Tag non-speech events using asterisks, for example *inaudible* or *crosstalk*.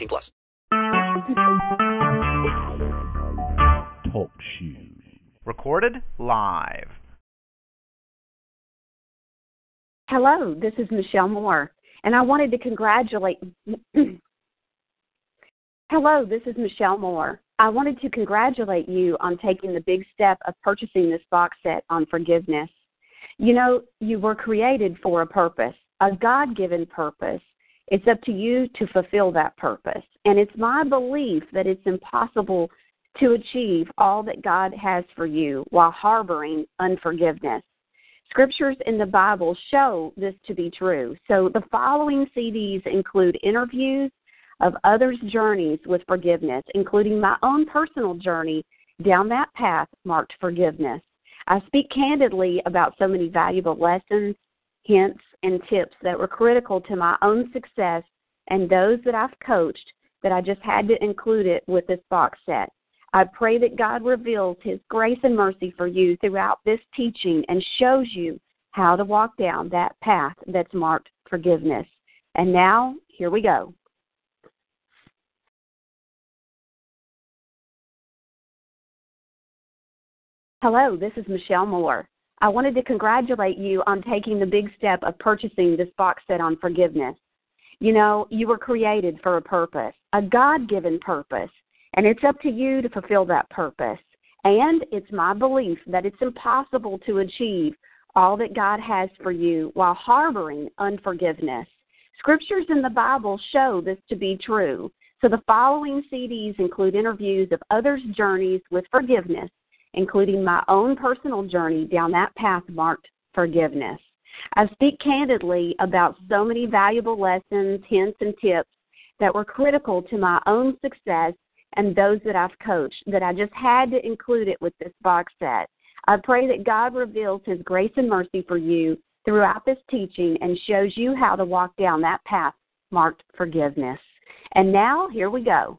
18 plus. Talk shoes. Recorded live. Hello, this is Michelle Moore, and I wanted to congratulate. *clears throat* Hello, this is Michelle Moore. I wanted to congratulate you on taking the big step of purchasing this box set on forgiveness. You know, you were created for a purpose, a God given purpose. It's up to you to fulfill that purpose. And it's my belief that it's impossible to achieve all that God has for you while harboring unforgiveness. Scriptures in the Bible show this to be true. So the following CDs include interviews of others' journeys with forgiveness, including my own personal journey down that path marked forgiveness. I speak candidly about so many valuable lessons, hints, and tips that were critical to my own success and those that I've coached that I just had to include it with this box set. I pray that God reveals His grace and mercy for you throughout this teaching and shows you how to walk down that path that's marked forgiveness. And now, here we go. Hello, this is Michelle Moore. I wanted to congratulate you on taking the big step of purchasing this box set on forgiveness. You know, you were created for a purpose, a God given purpose, and it's up to you to fulfill that purpose. And it's my belief that it's impossible to achieve all that God has for you while harboring unforgiveness. Scriptures in the Bible show this to be true. So the following CDs include interviews of others' journeys with forgiveness including my own personal journey down that path marked forgiveness. I speak candidly about so many valuable lessons, hints, and tips that were critical to my own success and those that I've coached that I just had to include it with this box set. I pray that God reveals His grace and mercy for you throughout this teaching and shows you how to walk down that path marked forgiveness. And now, here we go.